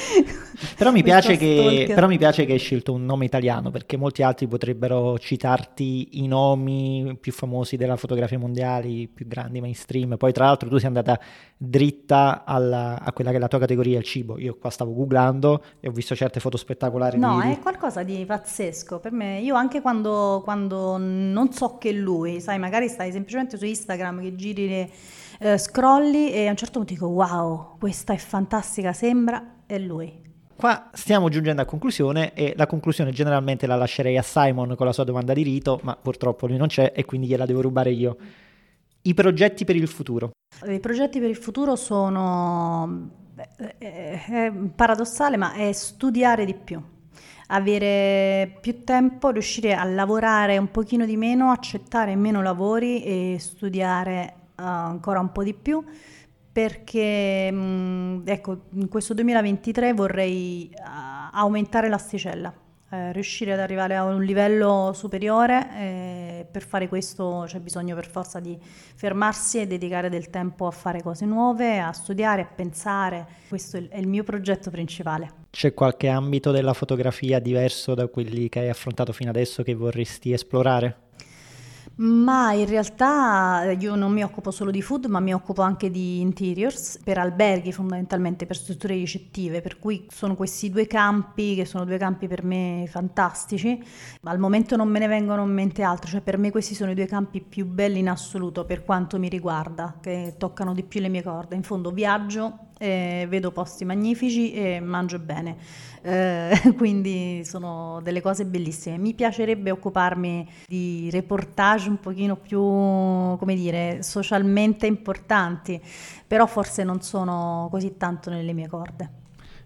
Però mi, piace che, però mi piace che hai scelto un nome italiano, perché molti altri potrebbero citarti i nomi più famosi della fotografia mondiale, i più grandi mainstream. Poi, tra l'altro, tu sei andata dritta alla, a quella che è la tua categoria, il cibo. Io qua stavo googlando e ho visto certe foto spettacolari. No, di... è qualcosa di pazzesco per me. Io anche quando, quando non so che lui, sai, magari stai semplicemente su Instagram che giri le. Uh, scrolli e a un certo punto dico wow, questa è fantastica, sembra, è lui. Qua stiamo giungendo a conclusione e la conclusione generalmente la lascerei a Simon con la sua domanda di rito, ma purtroppo lui non c'è e quindi gliela devo rubare io. I progetti per il futuro. I progetti per il futuro sono è paradossale, ma è studiare di più. avere più tempo, riuscire a lavorare un pochino di meno, accettare meno lavori e studiare uh, ancora un po' di più perché mh, ecco, in questo 2023 vorrei uh, aumentare l'asticella eh, riuscire ad arrivare a un livello superiore, eh, per fare questo c'è bisogno per forza di fermarsi e dedicare del tempo a fare cose nuove, a studiare, a pensare. Questo è il mio progetto principale. C'è qualche ambito della fotografia diverso da quelli che hai affrontato fino adesso che vorresti esplorare? Ma in realtà io non mi occupo solo di food, ma mi occupo anche di interiors per alberghi fondamentalmente, per strutture ricettive, per cui sono questi due campi che sono due campi per me fantastici. Al momento non me ne vengono in mente altro, cioè per me questi sono i due campi più belli in assoluto per quanto mi riguarda, che toccano di più le mie corde. In fondo viaggio, eh, vedo posti magnifici e mangio bene eh, <laughs> quindi sono delle cose bellissime. Mi piacerebbe occuparmi di reportage un pochino più, come dire, socialmente importanti, però forse non sono così tanto nelle mie corde.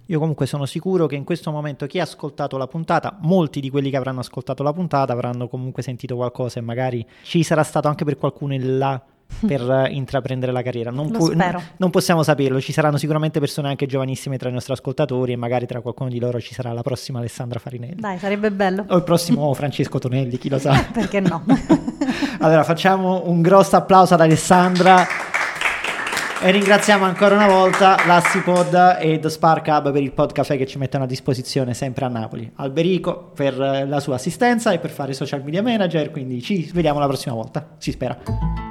Io comunque sono sicuro che in questo momento chi ha ascoltato la puntata, molti di quelli che avranno ascoltato la puntata avranno comunque sentito qualcosa e magari ci sarà stato anche per qualcuno in là per <laughs> intraprendere la carriera. Non, pu- n- non, possiamo saperlo, ci saranno sicuramente persone anche giovanissime tra i nostri ascoltatori e magari tra qualcuno di loro ci sarà la prossima Alessandra Farinelli. Dai, sarebbe bello. O il prossimo <laughs> Francesco Tonelli, chi lo sa. <laughs> Perché no? allora facciamo un grosso applauso ad Alessandra. E ringraziamo ancora una volta l'Assipod e The Spark Hub per il podcast che ci mettono a disposizione sempre a Napoli. Alberico per la sua assistenza e per fare social media manager, quindi ci vediamo la prossima volta, si spera.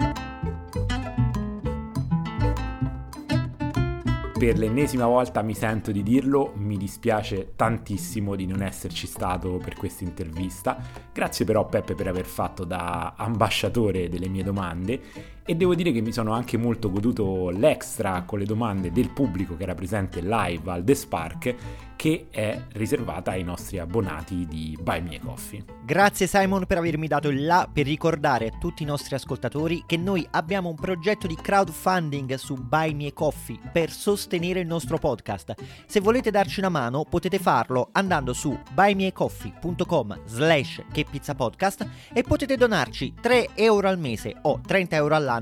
Per l'ennesima volta mi sento di dirlo, mi dispiace tantissimo di non esserci stato per questa intervista. Grazie però Peppe per aver fatto da ambasciatore delle mie domande e devo dire che mi sono anche molto goduto l'extra con le domande del pubblico che era presente live al The Spark che è riservata ai nostri abbonati di Buy Me Coffee. Grazie Simon per avermi dato il là per ricordare a tutti i nostri ascoltatori che noi abbiamo un progetto di crowdfunding su Buy Me Coffee per sostenere il nostro podcast. Se volete darci una mano potete farlo andando su buymeacoffee.com slash che pizza podcast e potete donarci 3 euro al mese o 30 euro all'anno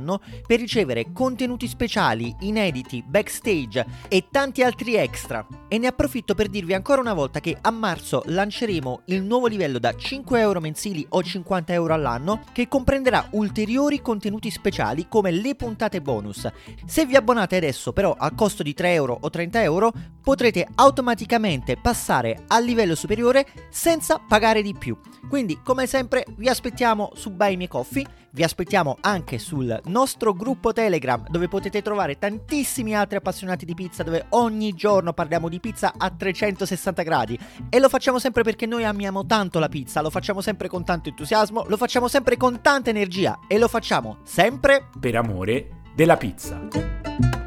per ricevere contenuti speciali, inediti, backstage e tanti altri extra. E ne approfitto per dirvi ancora una volta che a marzo lanceremo il nuovo livello da 5 euro mensili o 50 euro all'anno che comprenderà ulteriori contenuti speciali come le puntate bonus. Se vi abbonate adesso però al costo di 3 euro o 30 euro potrete automaticamente passare al livello superiore senza pagare di più. Quindi come sempre vi aspettiamo su Buy Me Coffee vi aspettiamo anche sul nostro gruppo Telegram dove potete trovare tantissimi altri appassionati di pizza dove ogni giorno parliamo di pizza a 360 gradi e lo facciamo sempre perché noi amiamo tanto la pizza, lo facciamo sempre con tanto entusiasmo, lo facciamo sempre con tanta energia e lo facciamo sempre per amore della pizza.